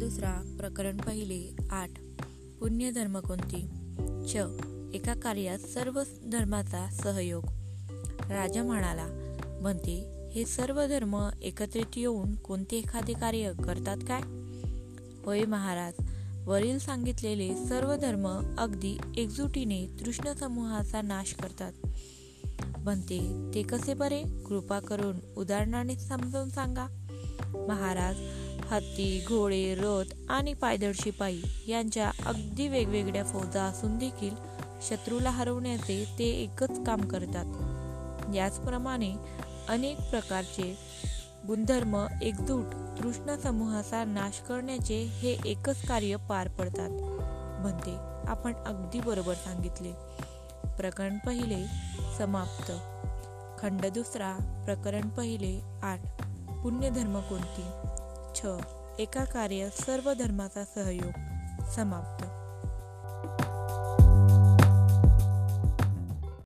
दुसरा प्रकरण पहिले आठ. पुण्यधर्म कोणती? च एका कार्यात सर्व धर्माचा सहयोग. राजा म्हणाला म्हणते हे सर्व धर्म एकत्रित येऊन कोणते एखादे कार्य करतात काय? होय महाराज वरील सांगितलेले सर्व धर्म अगदी एकजुटीने तृष्ण समूहाचा नाश करतात. म्हणते ते कसे बरे? कृपा करून उदाहरणाने समजावून सांगा. महाराज हत्ती घोडे रथ आणि पायदळ शिपाई यांच्या अगदी वेगवेगळ्या फौजा असून देखील शत्रूला हरवण्याचे ते एकच काम करतात. याचप्रमाणे अनेक प्रकारचे गुणधर्म एकजूट कृष्ण समूहाचा नाश करण्याचे हे एकच कार्य पार पडतात म्हणते आपण अगदी बरोबर सांगितले. प्रकरण पहिले समाप्त. खंड दुसरा प्रकरण पहिले आठ. पुण्यधर्म कोणती? छ. एका कार्य सर्व धर्माचा सहयोग. समाप्त.